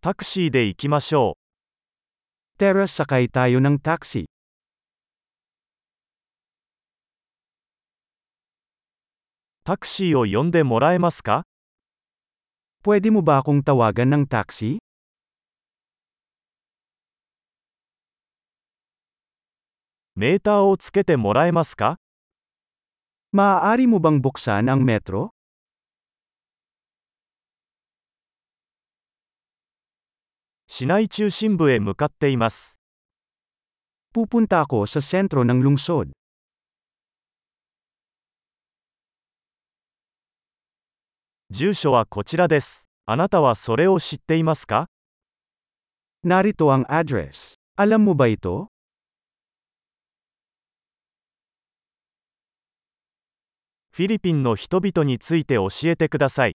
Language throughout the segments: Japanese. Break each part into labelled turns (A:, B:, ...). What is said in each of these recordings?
A: タクシーで行きましょう。
B: Tara, sakay tayo ng taxi.
A: タクシーを呼んでもらえますか
B: Pwede mo ba akong tawagan ng taxi?
A: メーターをつけてもらえますか
B: Maaari mo bang buksan ang metro?
A: 市内中心部へ向かっています。
B: Pupunta ako sa sentro ng lungsod.
A: 住所はこちらです。あなたはそれを知っていますか
B: Narito ang address. Alam mo ba ito?
A: フィリピンの人々について教えてください。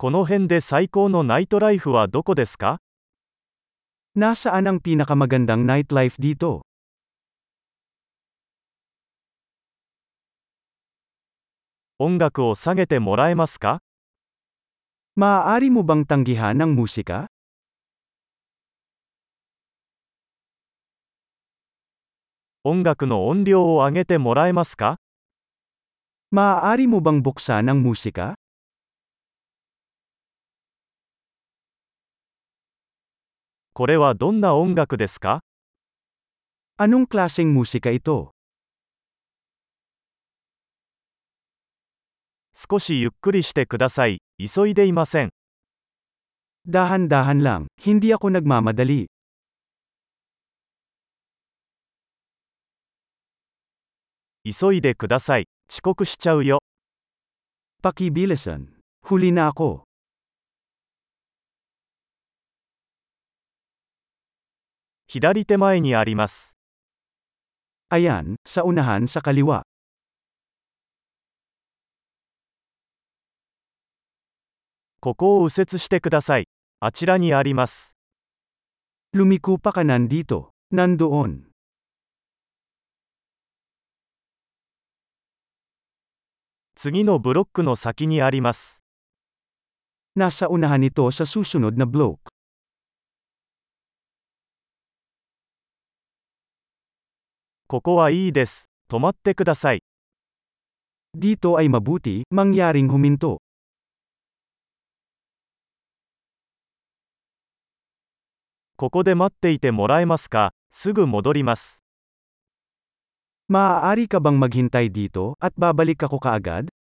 A: この辺で最高のナイトライフはどこですか
B: Nasaan ang pinakamagandang nightlife dito?
A: 音楽を下げてもらえますか
B: Maaari mo bang tanggihan ang musika?
A: 音楽の音量を上げてもらえますか
B: Maaari mo bang buksan ang musika?
A: これはどんな音楽ですか
B: Anong klaseng musika ito?
A: 少しゆっくりしてください。急いでいません。
B: Dahan-dahan lang, hindi ako nagmamadali.
A: 急いでください。遅刻しちゃうよ。
B: Pakibilisan. Huli na ako.
A: 左手前にあります。
B: Ayan, sa unahan sa kaliwa.
A: ここを右折してください。あちらにあります。
B: Lumiko pa kanan dito. Nandoon.
A: 次のブロックの先にあります。
B: Nasa unahan ito sa susunod na block.
A: ここはいいです。止まってください。
B: Dito ay mabuti, mangyaring huminto.
A: ここで待っていてもらえますかすぐ戻ります。
B: Maaari ka bang maghintay dito, at babalik ako kaagad?